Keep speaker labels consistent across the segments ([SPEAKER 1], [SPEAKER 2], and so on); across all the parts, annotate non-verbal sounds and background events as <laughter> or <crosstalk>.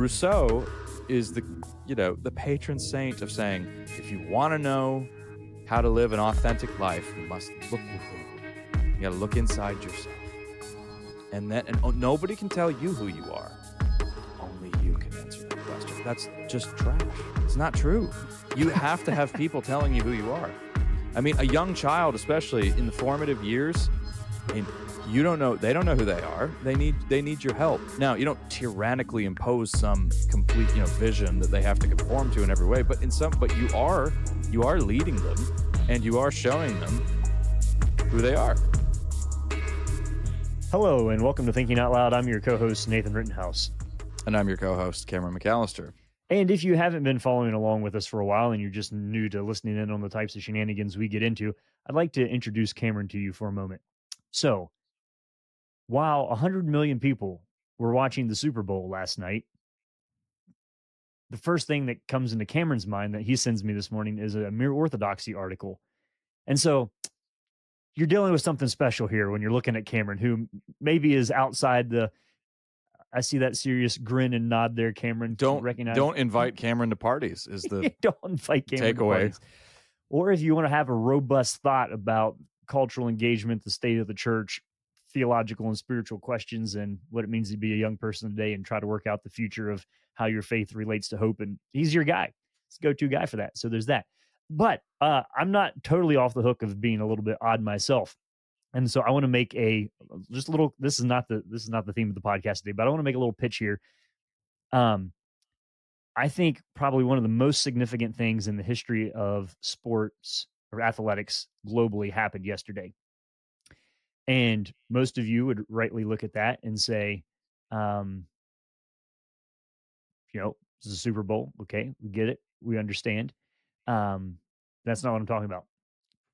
[SPEAKER 1] Rousseau is the you know the patron saint of saying if you want to know how to live an authentic life, you must look within. You got to look inside yourself, and then and oh, nobody can tell you who you are. Only you can answer that question. That's just trash. It's not true. You have to have people telling you who you are. I mean, a young child, especially in the formative years, you don't know they don't know who they are they need they need your help now you don't tyrannically impose some complete you know vision that they have to conform to in every way but in some but you are you are leading them and you are showing them who they are
[SPEAKER 2] Hello, and welcome to Thinking Out Loud. I'm your co host, Nathan Rittenhouse.
[SPEAKER 1] and i'm your co-host cameron mcallister
[SPEAKER 2] And if you haven't been following along with us for a while and you're just new to listening in on the types of shenanigans we get into, I'd like to introduce Cameron to you for a moment. So, while 100 million people were watching the Super Bowl last night, the first thing that comes into Cameron's mind that he sends me this morning is a mere orthodoxy article. And so, you're dealing with something special here when you're looking at Cameron, who maybe is outside the. I see that serious grin and nod there, Cameron.
[SPEAKER 1] Don't
[SPEAKER 2] recognize.
[SPEAKER 1] don't invite cameron to parties is the <laughs>
[SPEAKER 2] don't invite Cameron to
[SPEAKER 1] takeaway.
[SPEAKER 2] parties. Or if you want to have a robust thought about cultural engagement, the state of the church, theological and spiritual questions, and what it means to be a young person today, and try to work out the future of how your faith relates to hope. And he's your guy. He's a go-to guy for that. So there's that. But uh, I'm not totally off the hook of being a little bit odd myself. And so I want to make a just a little. This is not the this is not the theme of the podcast today, but I want to make a little pitch here. Um, I think probably one of the most significant things in the history of sports or athletics globally happened yesterday. And most of you would rightly look at that and say, um, you know, this is a Super Bowl. Okay, we get it. We understand. Um, that's not what I'm talking about.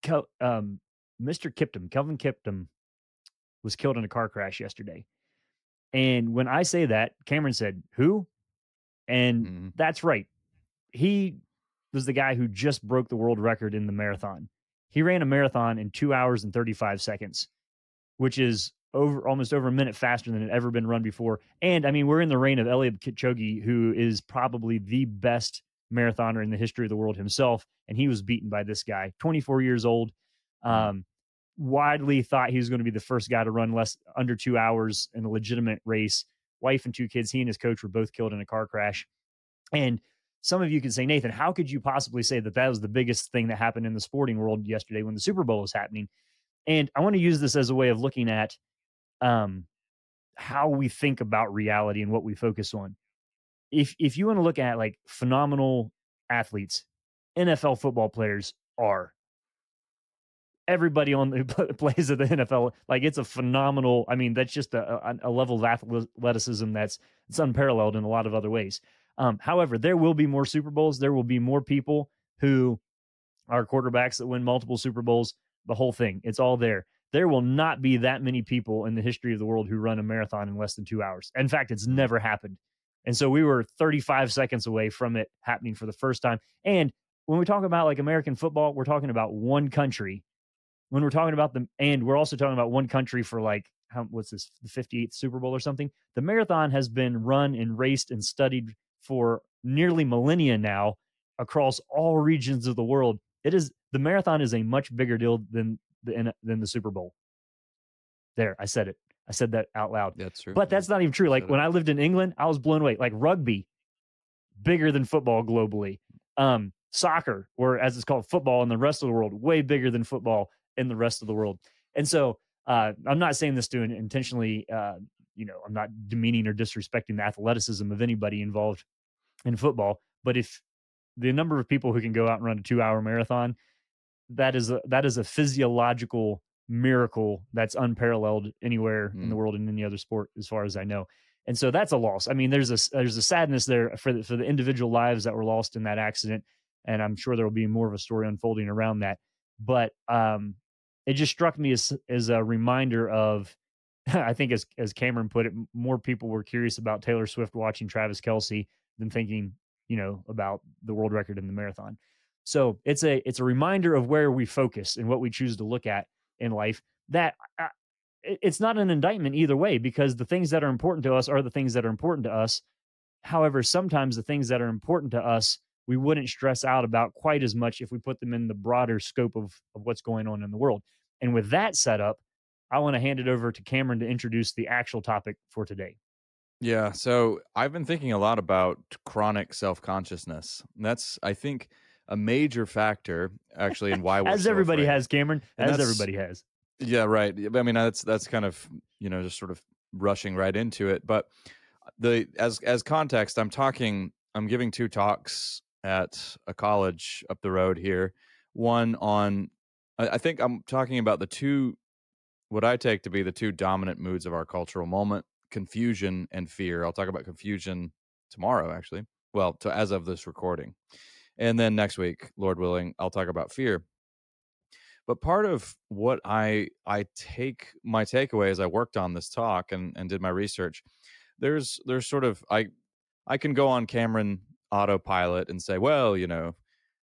[SPEAKER 2] Kel- um, Mr. Kiptum, Kelvin Kiptum, was killed in a car crash yesterday. And when I say that, Cameron said, Who? And
[SPEAKER 1] Mhm.
[SPEAKER 2] that's right. He was the guy who just broke the world record in the marathon. He ran a marathon in two hours and 35 seconds, which is over almost over a minute faster than it ever been run before. And I mean, we're in the reign of Eliud Kipchoge, who is probably the best marathoner in the history of the world himself. And he was beaten by this guy, 24 years old. Um, widely thought he was going to be the first guy to run less under two hours in a legitimate race. Wife and two kids. He and his coach were both killed in a car crash. And some of you can say, Nathan, how could you possibly say that that was the biggest thing that happened in the sporting world yesterday when the Super Bowl was happening? And I want to use this as a way of looking at um, how we think about reality and what we focus on. If if you want to look at like phenomenal athletes, NFL football players are everybody on <laughs> pl- plays at the NFL. Like it's a phenomenal. I mean, that's just a, a, a level of athleticism that's it's unparalleled in a lot of other ways. Um, however, there will be more Super Bowls. There will be more people who are quarterbacks that win multiple Super Bowls. The whole thing, it's all there. There will not be that many people in the history of the world who run a marathon in less than two hours. In fact, it's never happened. And so we were 35 seconds away from it happening for the first time. And when we talk about like American football, we're talking about one country. When we're talking about the, and we're also talking about one country for like, how, what's this, the 58th Super Bowl or something? The marathon has been run and raced and studied for nearly millennia now across all regions of the world. It is, the marathon is a much bigger deal than the, than the Super Bowl. There, I said it. I said that out loud.
[SPEAKER 1] that's true
[SPEAKER 2] But that's not even true. Like when I lived in England, I was blown away. Like rugby, bigger than football globally. Um, soccer, or as it's called, football in the rest of the world, way bigger than football in the rest of the world. And so uh, I'm not saying this to in- intentionally, uh, you know, I'm not demeaning or disrespecting the athleticism of anybody involved in football. But if the number of people who can go out and run a two hour marathon, that is a, that is a physiological miracle that's unparalleled anywhere in the
[SPEAKER 1] Mm.
[SPEAKER 2] world in any other sport, as far as I know. And so that's a loss. I mean, there's a there's a sadness there for the, for the individual lives that were lost in that accident, and I'm sure there will be more of a story unfolding around that. But um, it just struck me as as a reminder of, <laughs> I think as as Cameron put it, more people were curious about Taylor Swift watching Travis Kelce than thinking, you know, about the world record in the marathon. So it's a it's a reminder of where we focus and what we choose to look at in life. That uh, it's not an indictment either way because the things that are important to us are the things that are important to us. However, sometimes the things that are important to us, we wouldn't stress out about quite as much if we put them in the broader scope of, of what's going on in the world. And with that setup, I want to hand it over to Cameron to introduce the actual topic for today.
[SPEAKER 1] Yeah. So I've been thinking a lot about chronic self consciousness. That's, I think, a major factor actually in why we're
[SPEAKER 2] as
[SPEAKER 1] so
[SPEAKER 2] everybody
[SPEAKER 1] afraid.
[SPEAKER 2] has, Cameron,
[SPEAKER 1] And
[SPEAKER 2] as everybody has.
[SPEAKER 1] Yeah, right. I mean, that's that's kind of you know just sort of rushing right into it. But the as as context, I'm talking. I'm giving two talks at a college up the road here. One on, I, I think I'm talking about the two, what I take to be the two dominant moods of our cultural moment: confusion and fear. I'll talk about confusion tomorrow, actually. Well, to as of this recording, and then next week, Lord willing, I'll talk about fear but part of what i i take my takeaway as i worked on this talk and and did my research there's there's sort of i i can go on cameron autopilot and say well you know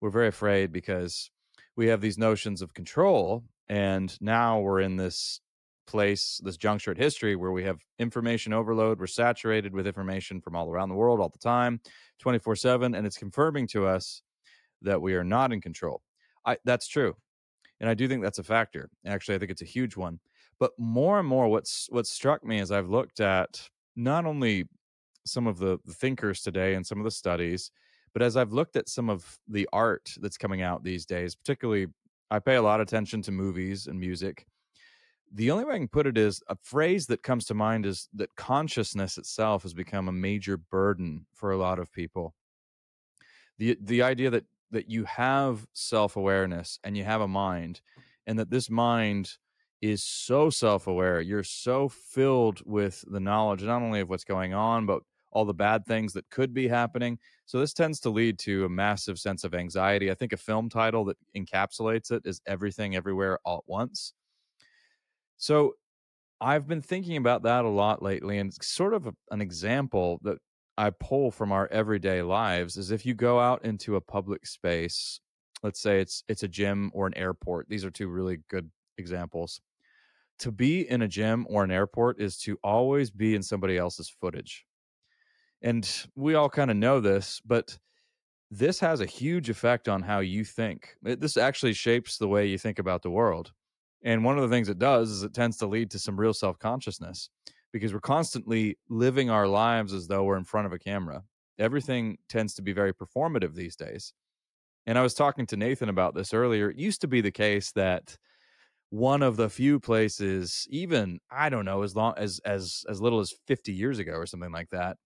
[SPEAKER 1] we're very afraid because we have these notions of control and now we're in this place this juncture at history where we have information overload we're saturated with information from all around the world all the time 24 7 and it's confirming to us that we are not in control I, that's true and I do think that's a factor. Actually, I think it's a huge one. But more and more, what's what struck me as I've looked at not only some of the, the thinkers today and some of the studies, but as I've looked at some of the art that's coming out these days, particularly, I pay a lot of attention to movies and music. The only way I can put it is a phrase that comes to mind is that consciousness itself has become a major burden for a lot of people. The the idea that that you have self-awareness and you have a mind and that this mind is so self-aware you're so filled with the knowledge not only of what's going on but all the bad things that could be happening. So this tends to lead to a massive sense of anxiety. I think a film title that encapsulates it is everything everywhere all at once so i've been thinking about that a lot lately and sort of a, an example that I pull from our everyday lives is if you go out into a public space, let's say it's it's a gym or an airport. These are two really good examples. To be in a gym or an airport is to always be in somebody else's footage. And we all kind of know this, but this has a huge effect on how you think. It, this actually shapes the way you think about the world. And one of the things it does is it tends to lead to some real self-consciousness because we're constantly living our lives as though we're in front of a camera. Everything tends to be very performative these days. And I was talking to Nathan about this earlier. It used to be the case that one of the few places, even I don't know, as long as as as little as 50 years ago or something like that,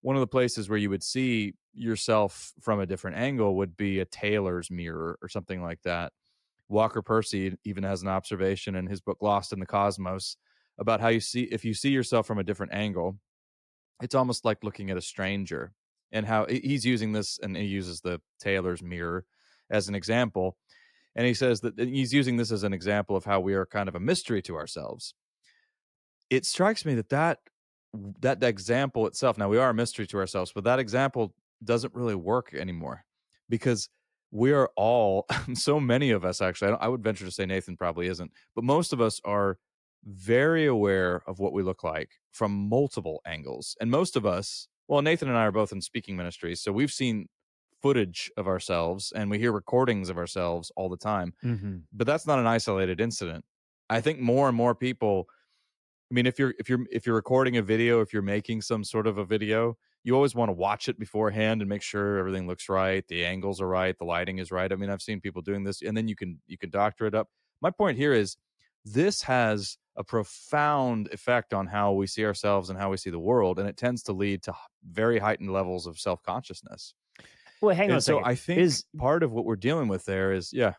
[SPEAKER 1] one of the places where you would see yourself from a different angle would be a tailor's mirror or something like that. Walker Percy even has an observation in his book Lost in the Cosmos about how you see if you see yourself from a different angle it's almost like looking at a stranger and how he's using this and he uses the tailor's mirror as an example and he says that he's using this as an example of how we are kind of a mystery to ourselves. It strikes me that that that example itself now we are a mystery to ourselves but that example doesn't really work anymore because we are all <laughs> so many of us actually I, I would venture to say nathan probably isn't but most of us are very aware of what we look like from multiple angles. And most of us, well, Nathan and I are both in speaking ministries, so we've seen footage of ourselves and we hear recordings of ourselves all the time.
[SPEAKER 2] Mm-hmm.
[SPEAKER 1] But that's not an isolated incident. I think more and more people I mean if you're if you're if you're recording a video, if you're making some sort of a video, you always want to watch it beforehand and make sure everything looks right, the angles are right, the lighting is right. I mean, I've seen people doing this and then you can you can doctor it up. My point here is this has a profound effect on how we see ourselves and how we see the world and it tends to lead to very heightened levels of self-consciousness
[SPEAKER 2] Well, hang on
[SPEAKER 1] and so
[SPEAKER 2] second.
[SPEAKER 1] i think
[SPEAKER 2] Is-
[SPEAKER 1] part of what we're dealing with there is yeah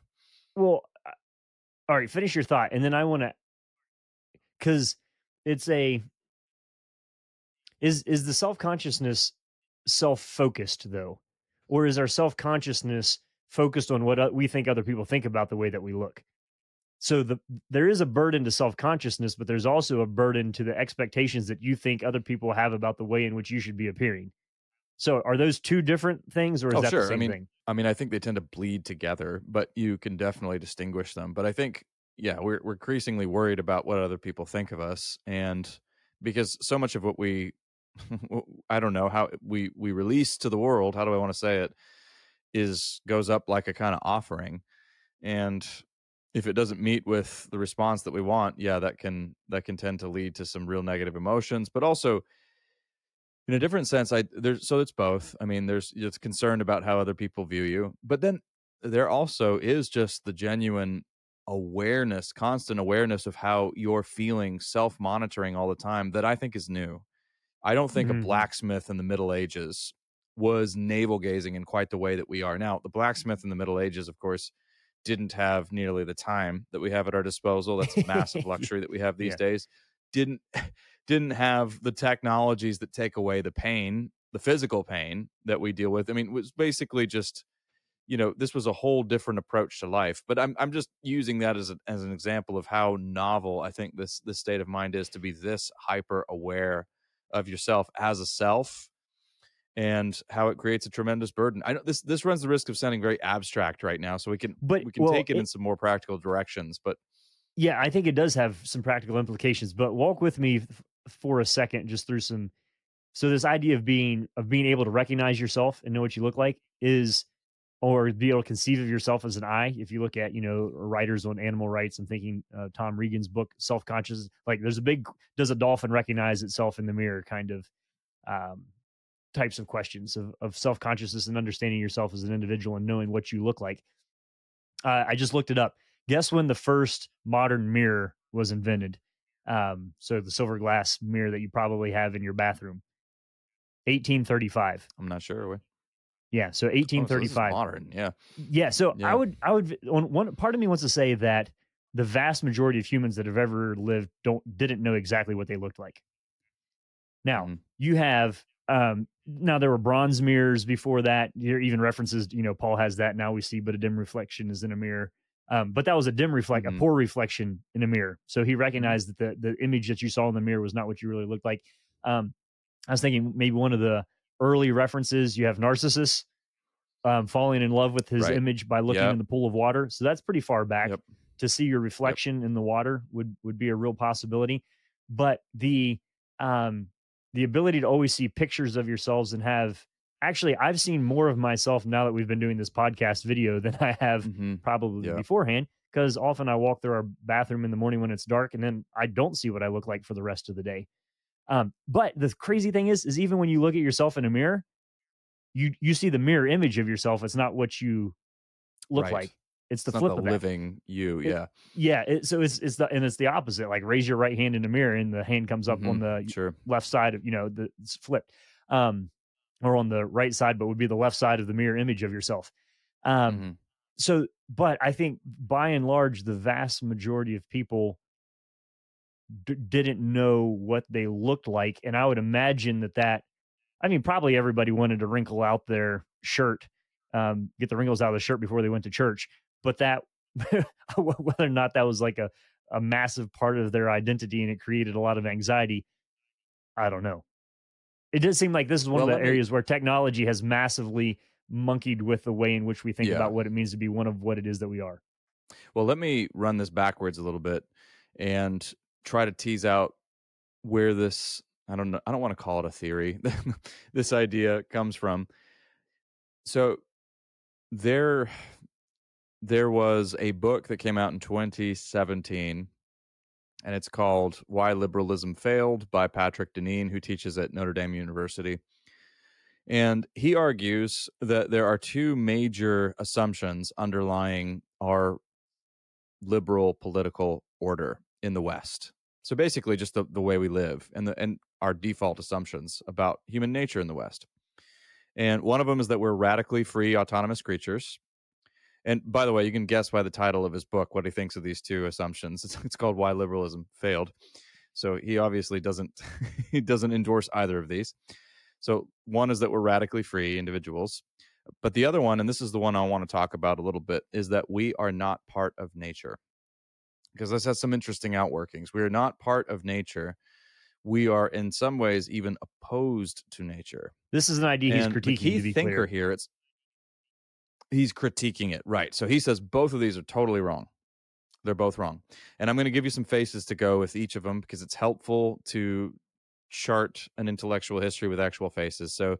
[SPEAKER 2] Well, uh, all right, finish your thought, and then I want to, because it's a is is the self consciousness self focused though, or is our self consciousness focused on what we think other people think about the way that we look? So the there is a burden to self consciousness, but there's also a burden to the expectations that you think other people have about the way in which you should be appearing. So are those two different things, or is
[SPEAKER 1] Oh,
[SPEAKER 2] that
[SPEAKER 1] sure.
[SPEAKER 2] The same
[SPEAKER 1] mean,
[SPEAKER 2] thing?
[SPEAKER 1] i mean i think they tend to bleed together but you can definitely distinguish them but i think yeah we're, we're increasingly worried about what other people think of us and because so much of what we <laughs> I don't know how we we release to the world. How do I want to say it? Is goes up like a kind of offering, and if it doesn't meet with the response that we want, yeah, that can that can tend to lead to some real negative emotions. But also, in a different sense, I there's so it's both. I mean, there's it's concerned about how other people view you, but then there also is just the genuine awareness, constant awareness of how you're feeling, self monitoring all the time that I think is new. I don't think mm-hmm. a blacksmith in the Middle Ages was navel gazing in quite the way that we are now. The blacksmith in the Middle Ages, of course, didn't have nearly the time that we have at our disposal. That's a massive <laughs> luxury that we have these yeah. days. Didn't <laughs> didn't have the technologies that take away the pain, the physical pain that we deal with. I mean, it was basically just you know this was a whole different approach to life but i'm i'm just using that as a, as an example of how novel i think this this state of mind is to be this hyper aware of yourself as a self and how it creates a tremendous burden. I know this this runs the risk of sounding very abstract right now so we can but we can well, take it, it in some more practical directions but
[SPEAKER 2] yeah i think it does have some practical implications but walk with me f- for a second just through some so this idea of being of being able to recognize yourself and know what you look like is or be able to conceive of yourself as an I. If you look at, you know, writers on animal rights, I'm thinking uh, Tom Regan's book, Self Conscious. Like, there's a big, does a dolphin recognize itself in the mirror kind of um, types of questions of, of self consciousness and understanding yourself as an individual and knowing what you look like. Uh, I just looked it up. Guess when the first modern mirror was invented? Um, so the silver glass mirror that you probably have in your bathroom. 1835.
[SPEAKER 1] I'm not sure.
[SPEAKER 2] Yeah, so 1835.
[SPEAKER 1] Oh, so modern, yeah.
[SPEAKER 2] Yeah, so yeah. I would I would one part of me wants to say that the vast majority of humans that have ever lived don't didn't know exactly what they looked like. Now, mm-hmm. you have um now there were bronze mirrors before that. There even references, you know, Paul has that now we see but a dim reflection is in a mirror. Um, but that was a dim reflect, mm-hmm. a poor reflection in a mirror. So he mm-hmm. recognized that the the image that you saw in the mirror was not what you really looked like. Um, I was thinking maybe one of the early references. You have Narcissus um, falling in love with his right. image by looking yep. in the pool of water. So that's pretty far back. Yep. To see your reflection yep. in the water would would be a real possibility. But the um, the ability to always see pictures of yourselves and have actually I've seen more of myself now that we've been doing this podcast video <laughs> than I have mm-hmm. probably beforehand because often I walk through our bathroom in the morning when it's dark and then I don't see what I look like for the rest of the day. Um, but the crazy thing is, is even when you look at yourself in a mirror, you you see the mirror image of yourself. It's not what you look right. like. It's the
[SPEAKER 1] it's
[SPEAKER 2] flip
[SPEAKER 1] the
[SPEAKER 2] of
[SPEAKER 1] living you.
[SPEAKER 2] It,
[SPEAKER 1] yeah,
[SPEAKER 2] yeah. It, so it's it's the and it's the opposite. Like raise your right hand in the mirror, and the hand comes up mm-hmm. on the
[SPEAKER 1] sure.
[SPEAKER 2] left side of you know the it's flipped, um, or on the right side, but would be the left side of the mirror image of yourself. Um, mm-hmm. so, but I think by and large, the vast majority of people d- didn't know what they looked like, and I would imagine that that, I mean, probably everybody wanted to wrinkle out their shirt, um, get the wrinkles out of the shirt before they went to church, but that <laughs> whether or not that was like a a massive part of their identity and it created a lot of anxiety, I don't know. It does seem like this is one well, of the areas me... where technology has massively monkeyed with the way in which we think yeah. about what it means to be one of what it is that we are.
[SPEAKER 1] Well, let me run this backwards a little bit and try to tease out where this I don't know I don't want to call it a theory. <laughs> this idea comes from. So there there was a book that came out in 2017 and it's called Why Liberalism Failed by Patrick Deneen who teaches at Notre Dame University. And he argues that there are two major assumptions underlying our liberal political order in the West. So basically, just the, the way we live and the and our default assumptions about human nature in the West. And one of them is that we're radically free, autonomous creatures. And by the way, you can guess by the title of his book what he thinks of these two assumptions. <laughs> It's, it's called "Why Liberalism Failed." So he obviously doesn't <laughs> he doesn't endorse either of these. So one is that we're radically free individuals, but the other one, and this is the one I want to talk about a little bit, is that we are not part of nature because this has some interesting outworkings. We are not part of nature. We are in some ways even opposed to nature.
[SPEAKER 2] This is an idea
[SPEAKER 1] and
[SPEAKER 2] he's critiquing.
[SPEAKER 1] The key thinker
[SPEAKER 2] clear.
[SPEAKER 1] here, it's he's critiquing it, right? So he says both of these are totally wrong. They're both wrong, and I'm going to give you some faces to go with each of them because it's helpful to chart an intellectual history with actual faces. So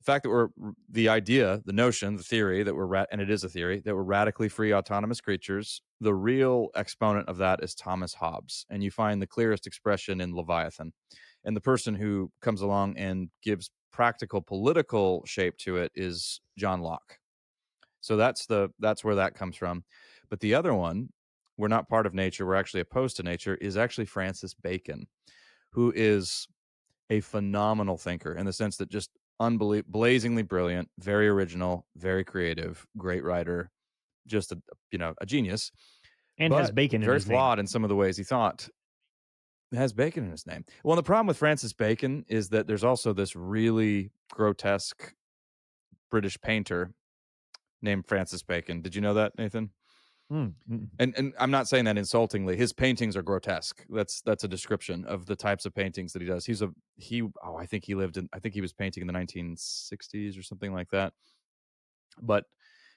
[SPEAKER 1] the fact that we're the idea, the notion, the theory that we're ra- and it is a theory that we're radically free autonomous creatures. The real exponent of that is Thomas Hobbes, and you find the clearest expression in Leviathan. And the person who comes along and gives practical political shape to it is John Locke. So that's the that's where that comes from. But the other one, we're not part of nature, we're actually opposed to nature, is actually Francis Bacon, who is a phenomenal thinker in the sense that just unbelievable, blazingly brilliant, very original, very creative, great writer, just a you know a genius,
[SPEAKER 2] and has bacon.
[SPEAKER 1] Very
[SPEAKER 2] in
[SPEAKER 1] flawed
[SPEAKER 2] name.
[SPEAKER 1] in some of the ways he thought. Has bacon in his name. Well, the problem with Francis Bacon is that there's also this really grotesque British painter named Francis Bacon. Did you know that, Nathan?
[SPEAKER 2] Mm,
[SPEAKER 1] And and I'm not saying that insultingly. His paintings are grotesque. That's that's a description of the types of paintings that he does. He's a he. Oh, I think he lived in. I think he was painting in the 1960s or something like that. But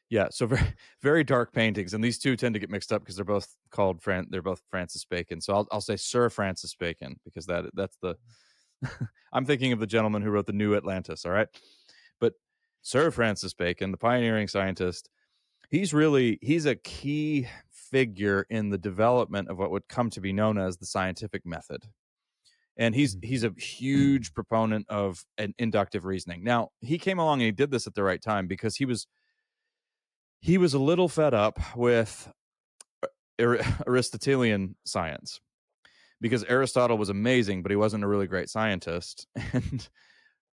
[SPEAKER 1] yeah, so very <laughs> very dark paintings, and these two tend to get mixed up because they're both called Fran. They're both Francis Bacon. So I'll I'll say Sir Francis Bacon because that that's the. <laughs> I'm thinking of the gentleman who wrote the New Atlantis. All right, but Sir Francis Bacon, the pioneering scientist he's really he's a key figure in the development of what would come to be known as the scientific method. And he's mm. he's a huge proponent of an inductive reasoning. Now he came along and he did this at the right time because he was he was a little fed up with <laughs> aristotelian science because aristotle was amazing but he wasn't a really great scientist. <laughs> And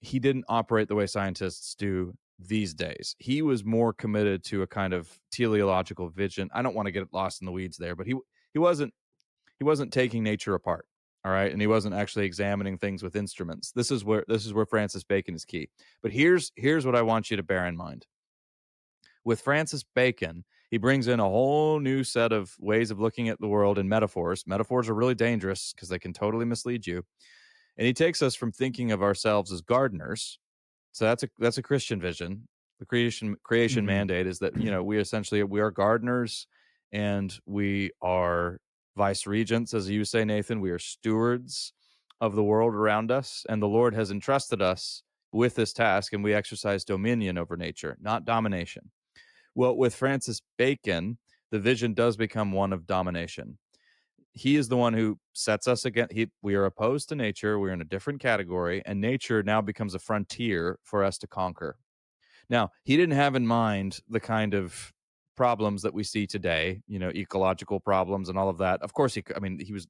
[SPEAKER 1] he didn't operate the way scientists do these days. He was more committed to a kind of teleological vision. I don't want to get lost in the weeds there, but he he wasn't he wasn't taking nature apart. All right, and he wasn't actually examining things with instruments. This is where this is where Francis Bacon is key. But here's here's what I want you to bear in mind. With Francis Bacon, he brings in a whole new set of ways of looking at the world and metaphors. Metaphors are really dangerous because they can totally mislead you. And he takes us from thinking of ourselves as gardeners so that's a that's a Christian vision. The creation creation mm-hmm. mandate is that you <clears throat> know we essentially we are gardeners and we are vice regents, as you say, Nathan. We are stewards of the world around us, and the Lord has entrusted us with this task, and we exercise dominion over nature, not domination. Well, with Francis Bacon, the vision does become one of domination he is the one who sets us against he we are opposed to nature we're in a different category and nature now becomes a frontier for us to conquer. Now he didn't have in mind the kind of problems that we see today you know ecological problems and all of that. Of course he i mean he was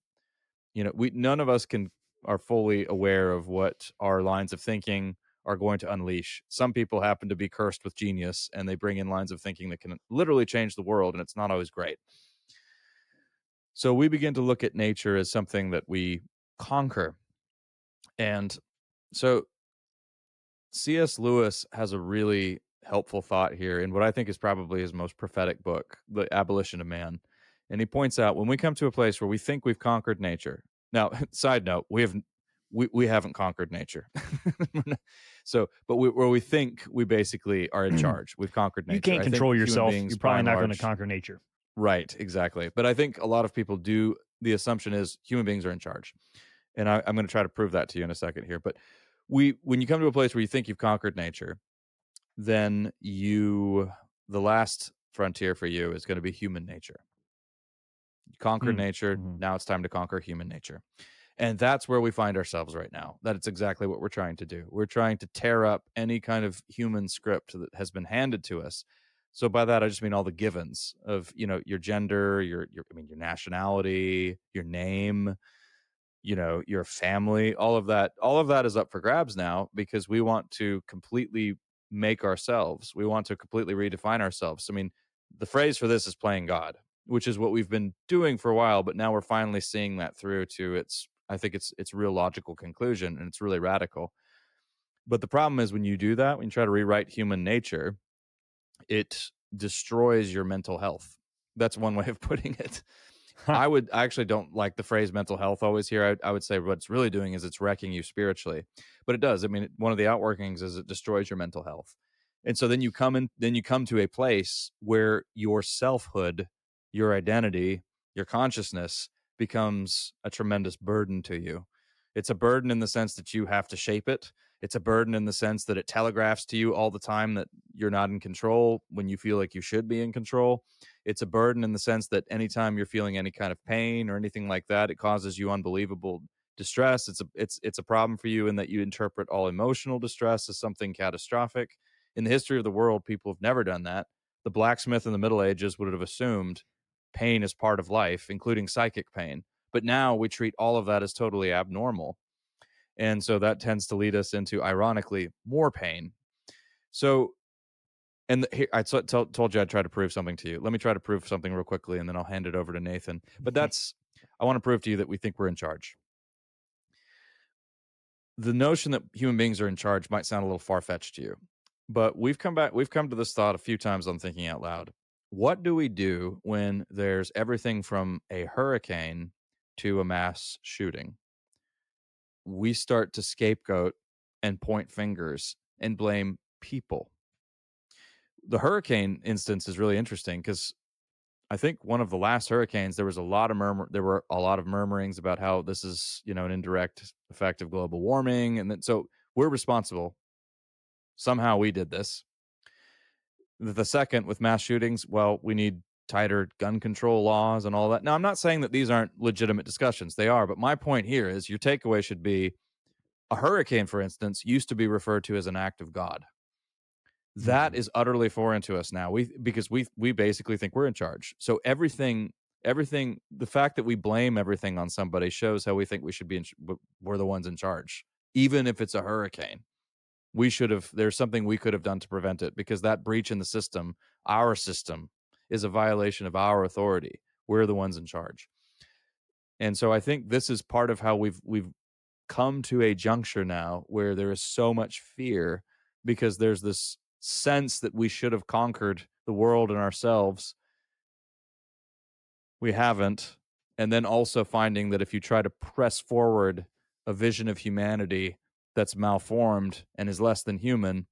[SPEAKER 1] you know we none of us can are fully aware of what our lines of thinking are going to unleash. Some people happen to be cursed with genius and they bring in lines of thinking that can literally change the world and it's not always great so we begin to look at nature as something that we conquer. And so C.S. Lewis has a really helpful thought here in what I think is probably his most prophetic book, The Abolition of Man. And he points out when we come to a place where we think we've conquered nature. Now, <laughs> side note, we have we, we haven't conquered nature. <laughs> so, but we, where we think we basically are in <clears throat> charge, we've conquered nature.
[SPEAKER 2] You can't control yourself. You're probably not going to conquer nature.
[SPEAKER 1] Right, exactly. But I think a lot of people do. The assumption is human beings are in charge, and I, I'm going to try to prove that to you in a second here. But we, when you come to a place where you think you've conquered nature, then you, the last frontier for you is going to be human nature. You conquered mm. nature. Mm-hmm. Now it's time to conquer human nature. And that's where we find ourselves right now. That it's exactly what we're trying to do. We're trying to tear up any kind of human script that has been handed to us so by that I just mean all the givens of you know your gender, your your I mean your nationality, your name, you know your family, all of that. All of that is up for grabs now because we want to completely make ourselves. We want to completely redefine ourselves. I mean, the phrase for this is playing God, which is what we've been doing for a while, but now we're finally seeing that through to its I think it's it's real logical conclusion and it's really radical. But the problem is when you do that, when you try to rewrite human nature, it destroys your mental health. That's one <laughs> way of putting it. I would I actually don't like the phrase mental health always here. I, I, would say what it's really doing is it's wrecking you spiritually, but it does. I mean, one of the outworkings is it destroys your mental health, and so then you come in, then you come to a place where your selfhood, your identity, your consciousness becomes a tremendous burden to you. It's a burden in the sense that you have to shape it. It's a burden in the sense that it telegraphs to you all the time that you're not in control when you feel like you should be in control. It's a burden in the sense that anytime you're feeling any kind of pain or anything like that, it causes you unbelievable distress. It's a it's it's a problem for you in that you interpret all emotional distress as something catastrophic. In the history of the world, people have never done that. The blacksmith in the Middle Ages would have assumed pain is part of life, including psychic pain. But now we treat all of that as totally abnormal. And so that tends to lead us into, ironically, more pain. So, and the, here, I t- t- told you I'd try to prove something to you. Let me try to prove something real quickly, and then I'll hand it over to Nathan. But mm-hmm. that's, I want to prove to you that we think we're in charge. The notion that human beings are in charge might sound a little far fetched to you, but we've come back, we've come to this thought a few times on thinking out loud. What do we do when there's everything from a hurricane to a mass shooting? We start to scapegoat and point fingers and blame people. The hurricane instance is really interesting because I think one of the last hurricanes there was a lot of murmur there were a lot of murmurings about how this is, you know, an indirect effect of global warming and then so we're responsible. Somehow we did this. The second with mass shootings, well, we need tighter gun control laws and all that. Now, I'm not saying that these aren't legitimate discussions. They are, but my point here is your takeaway should be a hurricane, for instance, used to be referred to as an act of God. That
[SPEAKER 2] Mm-hmm.
[SPEAKER 1] is utterly foreign to us now. We because we we basically think we're in charge. So everything everything the fact that we blame everything on somebody shows how we think we should be in, we're the ones in charge even if it's a hurricane we should have there's something we could have done to prevent it because that breach in the system our system is a violation of our authority. We're the ones in charge. And so i think this is part of how we've we've come to a juncture now where there is so much fear because there's this sense that we should have conquered the world and ourselves. We haven't. And then also finding that if you try to press forward a vision of humanity that's malformed and is less than human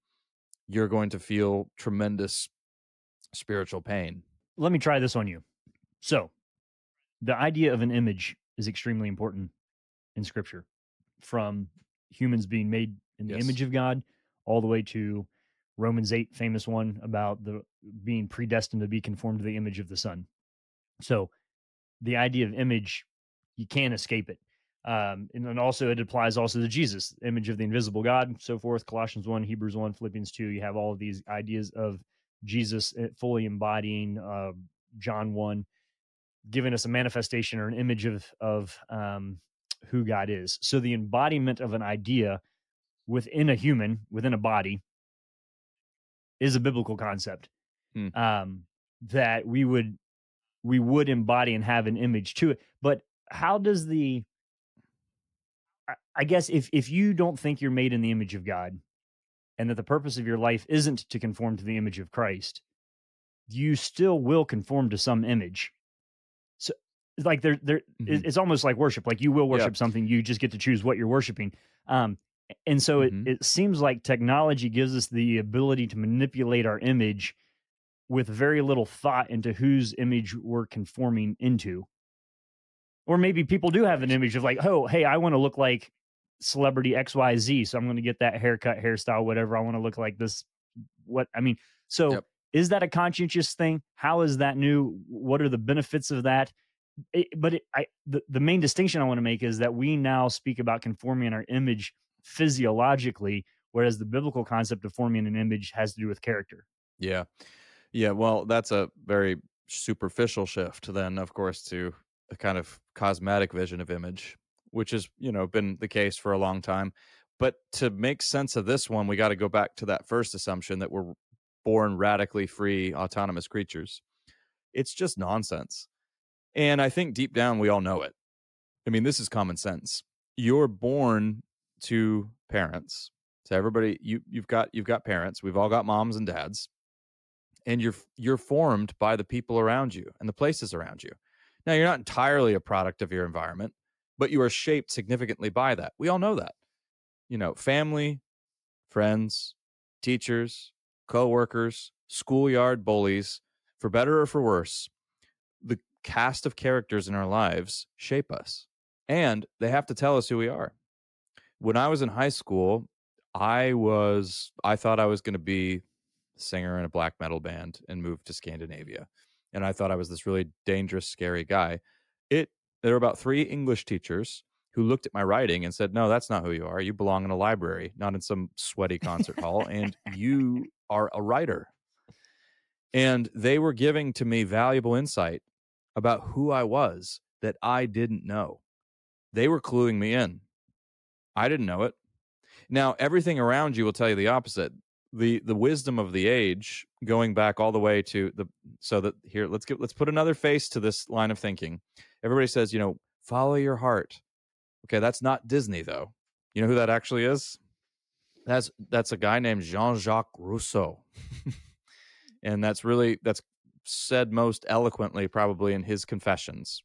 [SPEAKER 1] you're going to feel tremendous spiritual pain
[SPEAKER 2] Let me try this on you. So, the idea of an image is extremely important in scripture from humans being made in the
[SPEAKER 1] Yes.
[SPEAKER 2] image of God all the way to Romans 8 famous one about the being predestined to be conformed to the image of the son. So the idea of image you can't escape it. Um, and then also it applies also to Jesus, image of the invisible God, so forth. Colossians 1, Hebrews 1, Philippians 2, you have all of these ideas of Jesus uh, fully embodying uh, John 1 giving us a manifestation or an image of of um, who God is. So the embodiment of an idea within a human, within a body, is a biblical concept
[SPEAKER 1] Hmm.
[SPEAKER 2] um, that we would we would embody and have an image to it. But how does the I guess if if you don't think you're made in the image of God, and that the purpose of your life isn't to conform to the image of Christ, you still will conform to some image. So, it's like there, there,
[SPEAKER 1] Mhm.
[SPEAKER 2] it's almost like worship. Like you will worship something, you just get to choose what you're worshiping. Um, and so
[SPEAKER 1] Mhm.
[SPEAKER 2] it, it seems like technology gives us the ability to manipulate our image with very little thought into whose image we're conforming into. Or maybe people do have an image of like, oh, hey, I want to look like celebrity XYZ. So I'm going to get that haircut, hairstyle, whatever. I want to look like this. What I mean, so
[SPEAKER 1] Yep.
[SPEAKER 2] is that a conscientious thing? How is that new? What are the benefits of that? It, but it, I, the, the main distinction I want to make is that we now speak about conforming our image physiologically, whereas the biblical concept of forming an image has to do with character.
[SPEAKER 1] Yeah. Yeah. Well, that's a very superficial shift, then, of course, to a kind of cosmetic vision of image, which has, you know, been the case for a long time. But to make sense of this one, we got to go back to that first assumption that we're born radically free, autonomous creatures. It's just nonsense. And I think deep down, we all know it. I mean, this is common sense. You're born to parents. So everybody, you you've got you've got parents. We've all got moms and dads and you're you're formed by the people around you and the places around you. Now you're not entirely a product of your environment, but you are shaped significantly by that. We all know that. You know, family, friends, teachers, co-workers, schoolyard bullies, for better or for worse, the cast of characters in our lives shape us. And they have to tell us who we are. when I was in high school, I was I thought I was going to be a singer in a black metal band and move to Scandinavia. And I thought I was this really dangerous, scary guy. It there were about three English teachers who looked at my writing and said, "No, that's not who you are. You belong in a library, not in some sweaty concert hall, and you are a writer." And they were giving to me valuable insight about who I was that I didn't know. They were cluing me in. I didn't know it. Now, everything around you will tell you the opposite. The the wisdom of the age going back all the way to the so that here let's get let's put another face to this line of thinking. Everybody says, you know, follow your heart. Okay, that's not Disney though. You know who that actually is? That's that's a guy named Jean-Jacques Rousseau. <laughs> and that's really that's said most eloquently probably in his confessions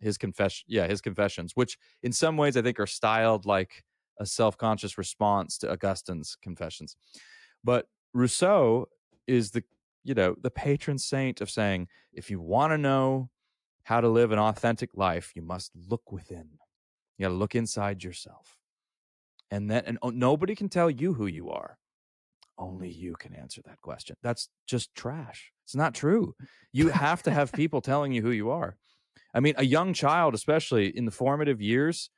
[SPEAKER 1] his confession yeah his confessions which in some ways i think are styled like a self-conscious response to augustine's confessions but rousseau is the you know the patron saint of saying if you want to know how to live an authentic life you must look within you got to look inside yourself and then and oh, nobody can tell you who you are only you can answer that question. That's just trash. It's not true. You have to have people telling you who you are. I mean, a young child, especially in the formative years,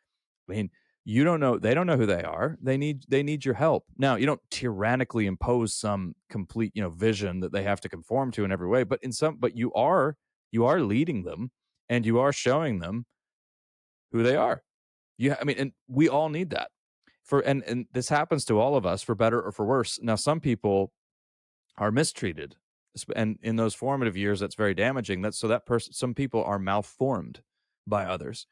[SPEAKER 1] I mean, you don't know they don't know who they are. They need they need your help. Now, you don't tyrannically impose some complete, you know, vision that they have to conform to in every way, but in some but you are you are leading them and you are showing them who they are. You I mean, and we all need that for and and this happens to all of us for better or for worse. Now some people are mistreated and in those formative years that's very damaging. That so that person some people are malformed by others.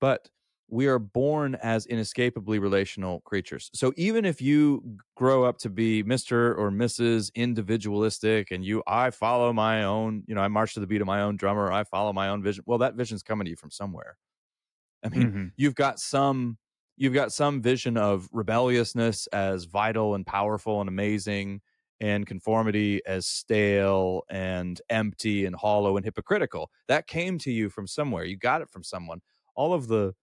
[SPEAKER 1] But we are born as inescapably relational creatures. So even if you grow up to be mr or mrs individualistic and you i follow my own you know i march to the beat of my own drummer i follow my own vision well that vision's coming to you from somewhere. I mean mm-hmm. you've got some you've got some vision of rebelliousness as vital and powerful and amazing and conformity as stale and empty and hollow and hypocritical. That came to you from somewhere. You got it from someone. All of the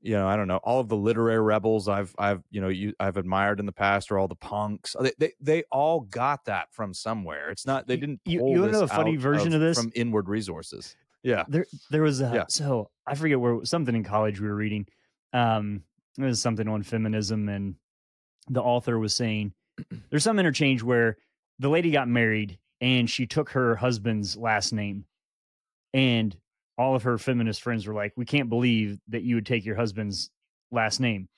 [SPEAKER 1] you know i don't know all of the literary rebels i've i've you know you, i've admired in the past or all the punks. They, they, they all got that from somewhere. It's not they didn't
[SPEAKER 2] you, you know a funny version of, of, this?
[SPEAKER 1] from inward resources. Yeah.
[SPEAKER 2] There there was a yeah. so i forget where something in college we were reading um, it was something on feminism, and the author was saying <clears throat> there's some interchange where the lady got married and she took her husband's last name, and all of her feminist friends were like, "We can't believe that you would take your husband's last name."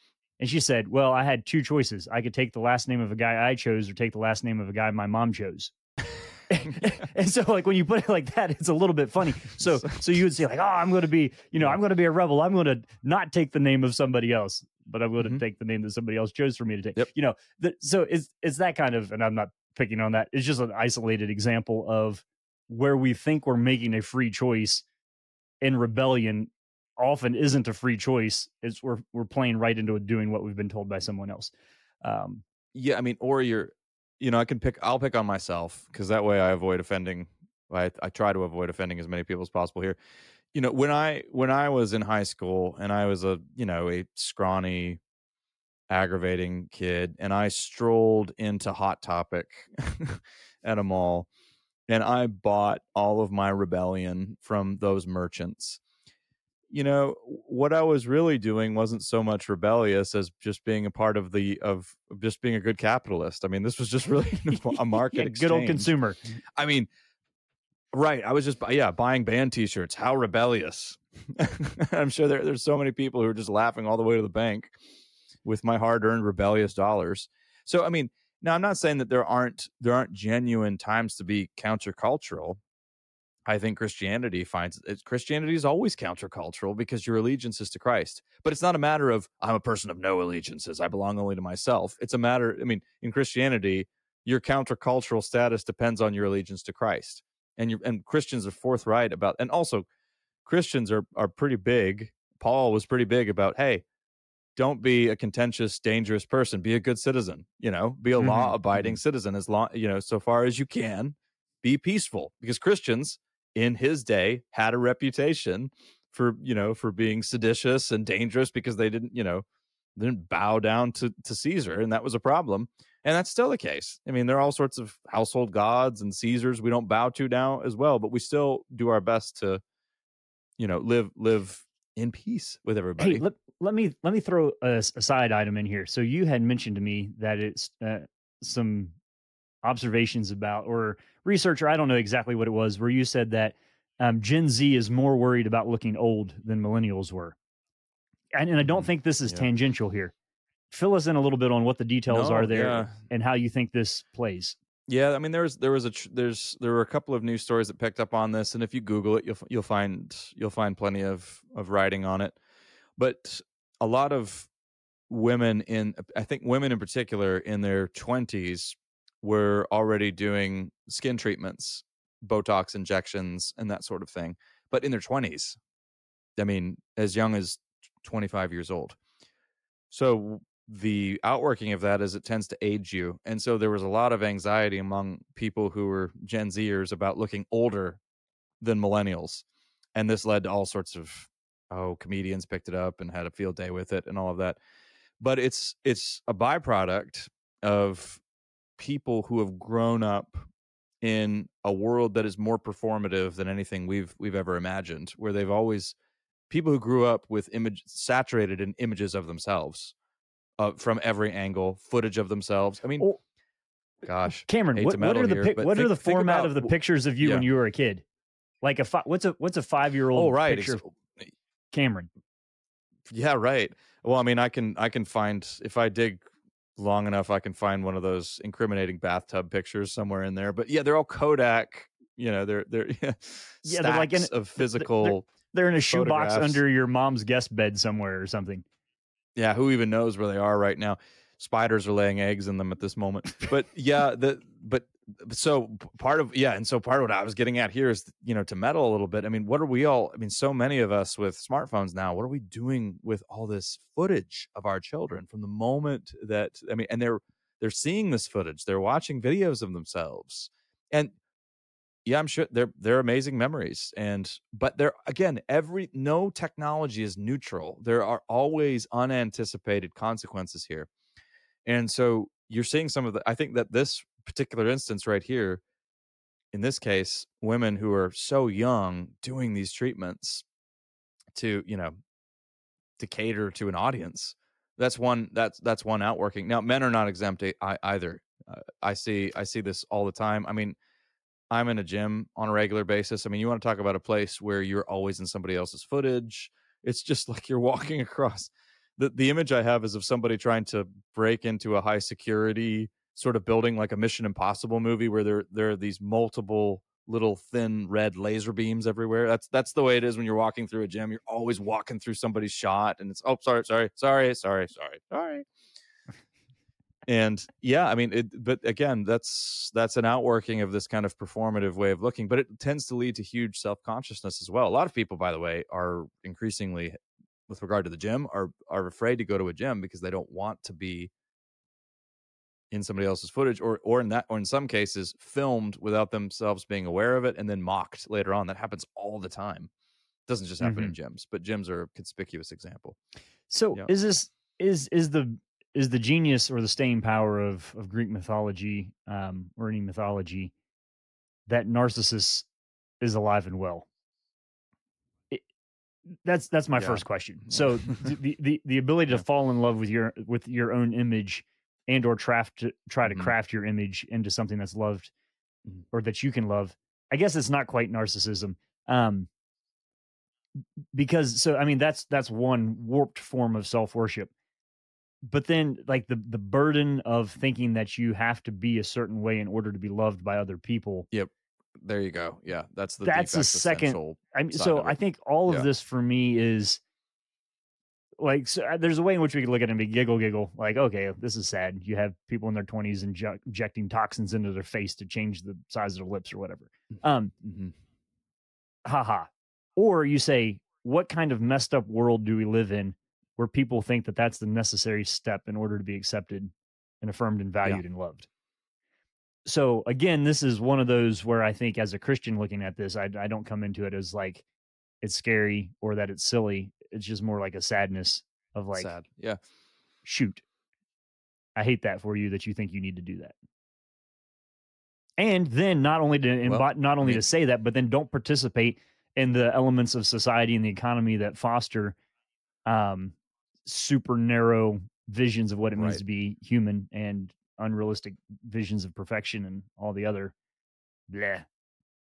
[SPEAKER 2] And she said, "Well, I had two choices. I could take the last name of a guy I chose, or take the last name of a guy my mom chose." <laughs> and so like when you put it like that, it's a little bit funny. <laughs> So so you would say like, oh, I'm going to be, you know, I'm going to be a rebel. I'm going to not take the name of somebody else, but I'm going to mm-hmm. take the name that somebody else chose for me to take. Yep. You know, the, so it's it's that kind of, and I'm not picking on that. It's just an isolated example of where we think we're making a free choice in rebellion often isn't a free choice. It's we're we're playing right into doing what we've been told by someone else. Um,
[SPEAKER 1] yeah, I mean, or you're you know, I can pick. I'll pick on myself because that way I avoid offending. I I try to avoid offending as many people as possible here. You know, when I when I was in high school and I was a you know a scrawny, aggravating kid, and I strolled into Hot Topic <laughs> at a mall, and I bought all of my rebellion from those merchants. You know what i was really doing wasn't so much rebellious as just being a part of the of just being a good capitalist. I mean this was just <laughs> really <laughs> a market yeah,
[SPEAKER 2] good old consumer.
[SPEAKER 1] I mean right i was just yeah buying band t-shirts. How rebellious. <laughs> I'm sure there, there's so many people who are just laughing all the way to the bank with my hard-earned rebellious dollars. So i mean now i'm not saying that there aren't there aren't genuine times to be countercultural I think Christianity finds it, Christianity is always countercultural because your allegiance is to Christ. But it's not a matter of I'm a person of no allegiances. I belong only to myself. It's a matter. I mean, in Christianity, your countercultural status depends on your allegiance to Christ, and you and Christians are forthright about. And also, Christians are are pretty big. Paul was pretty big about hey, don't be a contentious, dangerous person. Be a good citizen. You know, be a mm-hmm. law abiding mm-hmm. citizen as long you know so far as you can. Be peaceful because Christians in his day had a reputation for you know for being seditious and dangerous because they didn't you know didn't bow down to to Caesar, and that was a problem. And that's still the case. I mean, there are all sorts of household gods and Caesars we don't bow to now as well, but we still do our best to, you know, live live in peace with everybody.
[SPEAKER 2] Hey, let, let me let me throw a, a side item in here. So you had mentioned to me that it's uh, some observations about or researcher. I don't know exactly what it was, where you said that um, Gen Z is more worried about looking old than millennials were. And, and I don't
[SPEAKER 1] Mm,
[SPEAKER 2] think this is
[SPEAKER 1] yeah.
[SPEAKER 2] tangential here. Fill us in a little bit on what the details
[SPEAKER 1] No,
[SPEAKER 2] are there
[SPEAKER 1] yeah.
[SPEAKER 2] and how you think this plays.
[SPEAKER 1] Yeah, I mean, there was there was a tr- there's there were a couple of news stories that picked up on this, and if you Google it, you'll you'll find you'll find plenty of of writing on it. But a lot of women in I think women in particular in their twenties were already doing skin treatments, Botox injections, and that sort of thing. But in their twenties, I mean, as young as twenty five years old. So the outworking of that is it tends to age you. And so there was a lot of anxiety among people who were Gen Zers about looking older than millennials. And this led to all sorts of oh, comedians picked it up and had a field day with it and all of that. But it's it's a byproduct of people who have grown up in a world that is more performative than anything we've we've ever imagined, where they've always people who grew up with image saturated in images of themselves uh, from every angle, footage of themselves. I mean,
[SPEAKER 2] Oh,
[SPEAKER 1] gosh,
[SPEAKER 2] Cameron, what, what are the
[SPEAKER 1] here,
[SPEAKER 2] what are the format
[SPEAKER 1] about
[SPEAKER 2] of the pictures of you when you were a kid? Like a fi- what's a what's a five year old
[SPEAKER 1] oh right,
[SPEAKER 2] picture Cameron?
[SPEAKER 1] yeah, right. Well, I mean, I can I can find if I dig long enough, I can find one of those incriminating bathtub pictures somewhere in there. But yeah, they're all Kodak. You know, they're they're yeah, <laughs>
[SPEAKER 2] Yeah, they're like in-
[SPEAKER 1] of physical.
[SPEAKER 2] They're in a shoebox under your mom's guest bed somewhere or something.
[SPEAKER 1] yeah who even knows where they are right now spiders are laying eggs in them at this moment but yeah the but so part of yeah and so part of what i was getting at here is you know to meddle a little bit i mean what are we all i mean so many of us with smartphones now what are we doing with all this footage of our children from the moment that i mean and they're they're seeing this footage they're watching videos of themselves and yeah i'm sure they're they're amazing memories and but there again every no technology is neutral there are always unanticipated consequences here and so you're seeing some of the i think that this particular instance right here in this case women who are so young doing these treatments to you know to cater to an audience that's one that's that's one outworking. Now men are not exempt I, either. Uh, i see i see this all the time. I mean i'm in a gym on a regular basis. I mean you want to talk about a place where you're always in somebody else's footage. It's just <laughs> like you're walking across. The, the image i have is of somebody trying to break into a high security sort of building like a mission impossible movie where there there are these multiple little thin red laser beams everywhere? That's that's the way it is when you're walking through a gym. You're always walking through somebody's shot and it's oh sorry sorry sorry sorry sorry sorry. And yeah i mean it but again that's that's an outworking of this kind of performative way of looking but it tends to lead to huge self-consciousness as well. A lot of people by the way are increasingly with regard to the gym are are afraid to go to a gym because they don't want to be in somebody else's footage or or in that or in some cases filmed without themselves being aware of it and then mocked later on that happens all the time it doesn't just happen in gyms but gyms are a conspicuous example
[SPEAKER 2] So
[SPEAKER 1] Yeah.
[SPEAKER 2] is this is is the is the genius or the staying power of of Greek mythology um, or any mythology that Narcissus is alive and well? It, that's that's my
[SPEAKER 1] Yeah.
[SPEAKER 2] first question. So the, the the ability to <laughs>
[SPEAKER 1] Yeah.
[SPEAKER 2] fall in love with your with your own image and or craft try to
[SPEAKER 1] Mhm.
[SPEAKER 2] craft your image into something that's loved
[SPEAKER 1] Mhm.
[SPEAKER 2] or that you can love. I guess it's not quite narcissism. Um, because so I mean that's that's one warped form of self worship. But then like the the burden of thinking that you have to be a certain way in order to be loved by other people.
[SPEAKER 1] Yep there you go yeah that's the
[SPEAKER 2] That's the second- I mean, so I think all of
[SPEAKER 1] Yeah.
[SPEAKER 2] this for me is like so uh, there's a way in which we could look at it and be giggle giggle like okay this is sad. You have people in their 20s inject, injecting toxins into their face to change the size of their lips or whatever. Um
[SPEAKER 1] Mhm.
[SPEAKER 2] haha. Or you say what kind of messed up world do we live in where people think that that's the necessary step in order to be accepted and affirmed and valued and loved? So again this is one of those where i think as a christian looking at this i, I don't come into it as like it's scary or that it's silly it's just more like a sadness of like
[SPEAKER 1] sad yeah
[SPEAKER 2] shoot. I hate that for you that you think you need to do that. And then not only to
[SPEAKER 1] Well,
[SPEAKER 2] not only
[SPEAKER 1] mean-
[SPEAKER 2] to say that, but then don't participate in the elements of society and the economy that foster um, super narrow visions of what it means
[SPEAKER 1] Right.
[SPEAKER 2] to be human and unrealistic visions of perfection and all the other bleh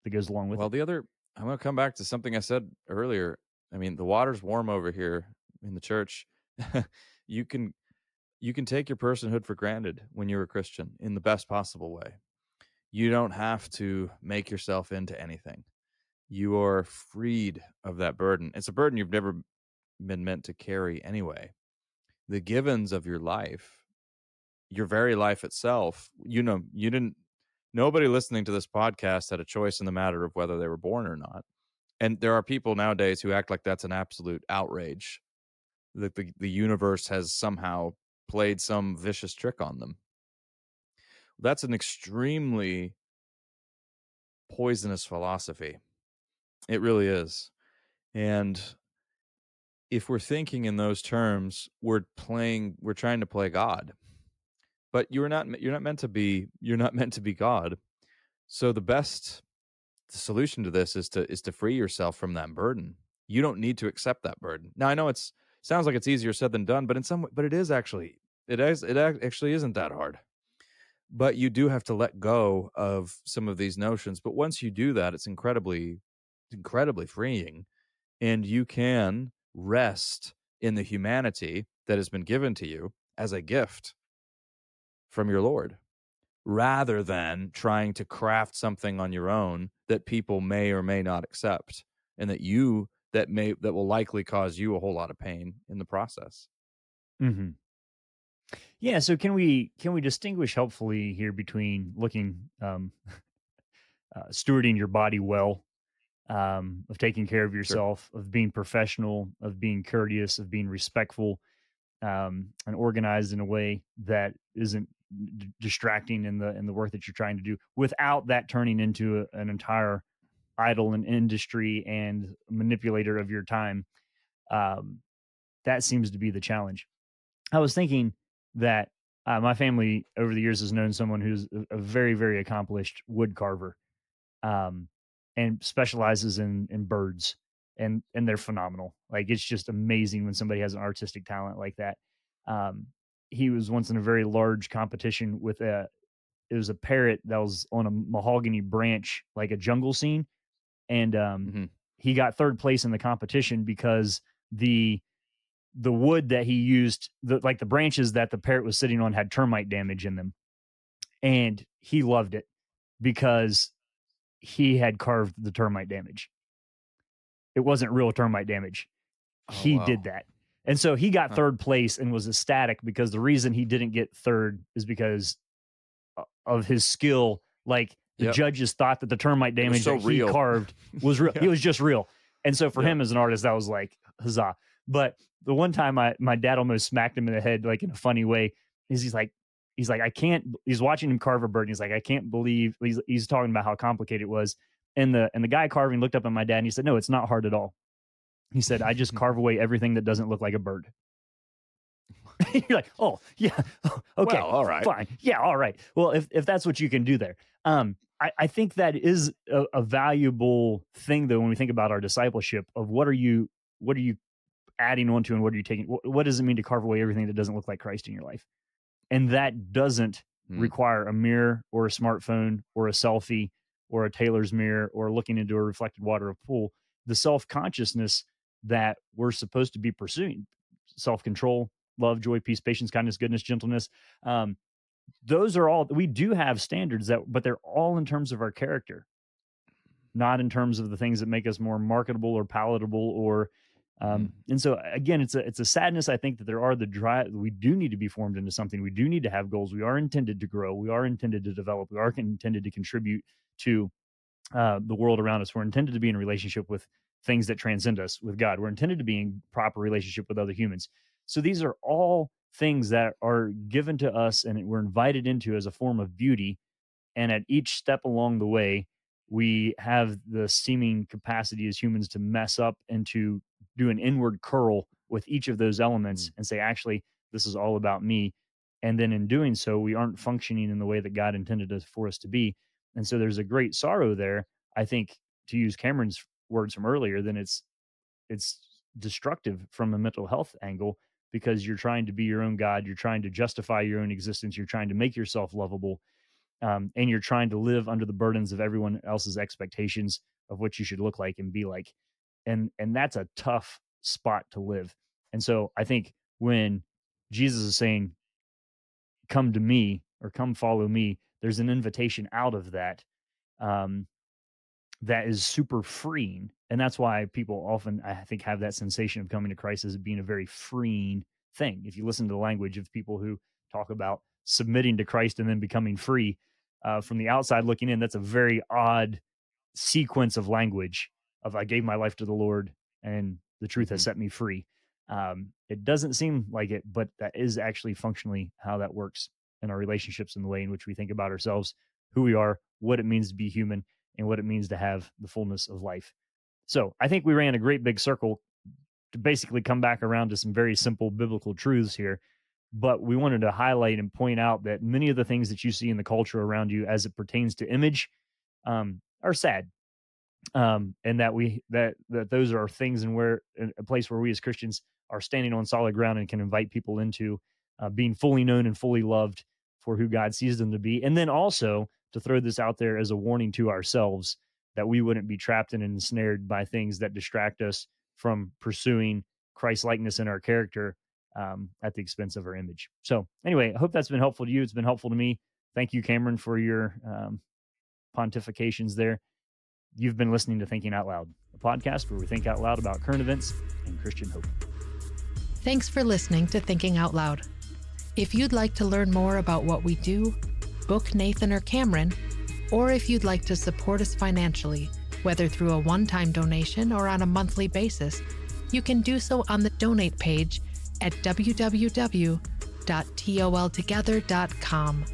[SPEAKER 2] that goes along with
[SPEAKER 1] Well,
[SPEAKER 2] it.
[SPEAKER 1] the other, I'm going to come back to something I said earlier. I mean, the water's warm over here in the church. <laughs> you can you can take your personhood for granted when you're a Christian in the best possible way. You don't have to make yourself into anything. You are freed of that burden. It's a burden you've never been meant to carry anyway. The givens of your life, your very life itself, you know, you didn't nobody listening to this podcast had a choice in the matter of whether they were born or not. And there are people nowadays who act like that's an absolute outrage. That the, the universe has somehow played some vicious trick on them. That's an extremely poisonous philosophy. It really is. And if we're thinking in those terms, we're playing we're trying to play God. But you're not you're not meant to be you're not <laughs> meant to be God. So the best solution to this is to is to free yourself from that burden. You don't need to accept that burden. Now I know it's sounds like it's easier said than done, but in some but it is actually it is it actually isn't that hard. But you do have to let go of some of these notions. But once you do that, it's incredibly incredibly freeing and you can rest in the humanity that has been given to you as a gift from your Lord rather than trying to craft something on your own that people may or may not accept and that you that may that will likely cause you a whole lot of pain in the process
[SPEAKER 2] mm-hmm. Yeah. So can we can we distinguish helpfully here between looking um, <laughs> uh, stewarding your body well, um, of taking care of yourself, of being professional, of being courteous, of being respectful, um, and organized in a way that isn't d- distracting in the in the work that you're trying to do, without that turning into a, an entire idol and industry and manipulator of your time. Um, that seems to be the challenge. I was thinking that uh, my family over the years has known someone who's a, a very, very accomplished wood carver, um, and specializes in in birds, and and they're phenomenal. Like it's just amazing when somebody has an artistic talent like that. Um, he was once in a very large competition with a it was a parrot that was on a mahogany branch, like a jungle scene, and um,
[SPEAKER 1] Mhm.
[SPEAKER 2] he got third place in the competition because the the wood that he used, the like the branches that the parrot was sitting on had termite damage in them. And he loved it because he had carved the termite damage. It wasn't real termite damage.
[SPEAKER 1] Oh,
[SPEAKER 2] he
[SPEAKER 1] wow.
[SPEAKER 2] did that. And so he got
[SPEAKER 1] Huh.
[SPEAKER 2] third place and was ecstatic because the reason he didn't get third is because uh, of his skill. Like the
[SPEAKER 1] Yep.
[SPEAKER 2] judges thought that the termite
[SPEAKER 1] It
[SPEAKER 2] damage
[SPEAKER 1] so
[SPEAKER 2] that
[SPEAKER 1] real.
[SPEAKER 2] he carved <laughs> was real.
[SPEAKER 1] Yeah.
[SPEAKER 2] He was just real. And so for
[SPEAKER 1] Yep.
[SPEAKER 2] him as an artist, that was like huzzah. But the one time I my dad almost smacked him in the head, like in a funny way, is he's like, he's like, I can't. He's watching him carve a bird. And he's like, I can't believe. He's he's talking about how complicated it was. And the and the guy carving looked up at my dad and he said, No, it's not hard at all. He said, I just <laughs> carve away everything that doesn't look like a bird. <laughs> You're like, oh yeah, okay,
[SPEAKER 1] Well, all right.
[SPEAKER 2] fine, yeah, all right. Well, if if that's what you can do there, um, I, I think that is a, a valuable thing though when we think about our discipleship of what are you what are you adding on to and what are you taking what, what does it mean to carve away everything that doesn't look like Christ in your life, and that doesn't
[SPEAKER 1] Hmm.
[SPEAKER 2] require a mirror or a smartphone or a selfie or a tailor's mirror or looking into a reflected water of pool. The self consciousness that we're supposed to be pursuing, self control, love, joy, peace, patience, kindness, goodness, gentleness. Um, those are all we do have standards that, but they're all in terms of our character, not in terms of the things that make us more marketable or palatable or. Um, and so again, it's a it's a sadness. I think that there are the drive. We do need to be formed into something. We do need to have goals. We are intended to grow. We are intended to develop. We are intended to contribute to uh, the world around us. We're intended to be in relationship with things that transcend us, with God. We're intended to be in proper relationship with other humans. So these are all things that are given to us and we're invited into as a form of beauty. And at each step along the way, we have the seeming capacity as humans to mess up and to do an inward curl with each of those elements mm. and say, actually, this is all about me. And then in doing so, we aren't functioning in the way that God intended us for us to be. And so there's a great sorrow there. I think to use Cameron's words from earlier, then it's it's destructive from a mental health angle because you're trying to be your own God, you're trying to justify your own existence, you're trying to make yourself lovable, um, and you're trying to live under the burdens of everyone else's expectations of what you should look like and be like, and and that's a tough spot to live. And so I think when Jesus is saying, "Come to me" or "Come follow me," there's an invitation out of that um, that is super freeing and that's why people often i think have that sensation of coming to christ as being a very freeing thing if you listen to the language of people who talk about submitting to christ and then becoming free uh, from the outside looking in that's a very odd sequence of language of i gave my life to the lord and the truth has
[SPEAKER 1] Mhm.
[SPEAKER 2] set me free um, it doesn't seem like it but that is actually functionally how that works in our relationships and the way in which we think about ourselves who we are what it means to be human and what it means to have the fullness of life so I think we ran a great big circle to basically come back around to some very simple biblical truths here. But we wanted to highlight and point out that many of the things that you see in the culture around you as it pertains to image um, are sad. Um, and that we that that those are things and where a place where we as Christians are standing on solid ground and can invite people into uh, being fully known and fully loved for who God sees them to be. And then also to throw this out there as a warning to ourselves that we wouldn't be trapped and ensnared by things that distract us from pursuing Christ likeness in our character um, at the expense of our image. So, anyway, I hope that's been helpful to you. It's been helpful to me. Thank you, Cameron, for your um, pontifications there. You've been listening to Thinking Out Loud, a podcast where we think out loud about current events and Christian hope.
[SPEAKER 3] Thanks for listening to Thinking Out Loud. If you'd like to learn more about what we do, book Nathan or Cameron, or if you'd like to support us financially, whether through a one time donation or on a monthly basis, you can do so on the donate page at www.toltogether.com.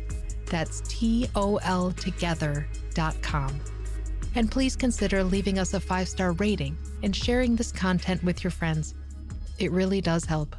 [SPEAKER 3] That's toltogether.com. And please consider leaving us a five star rating and sharing this content with your friends. It really does help.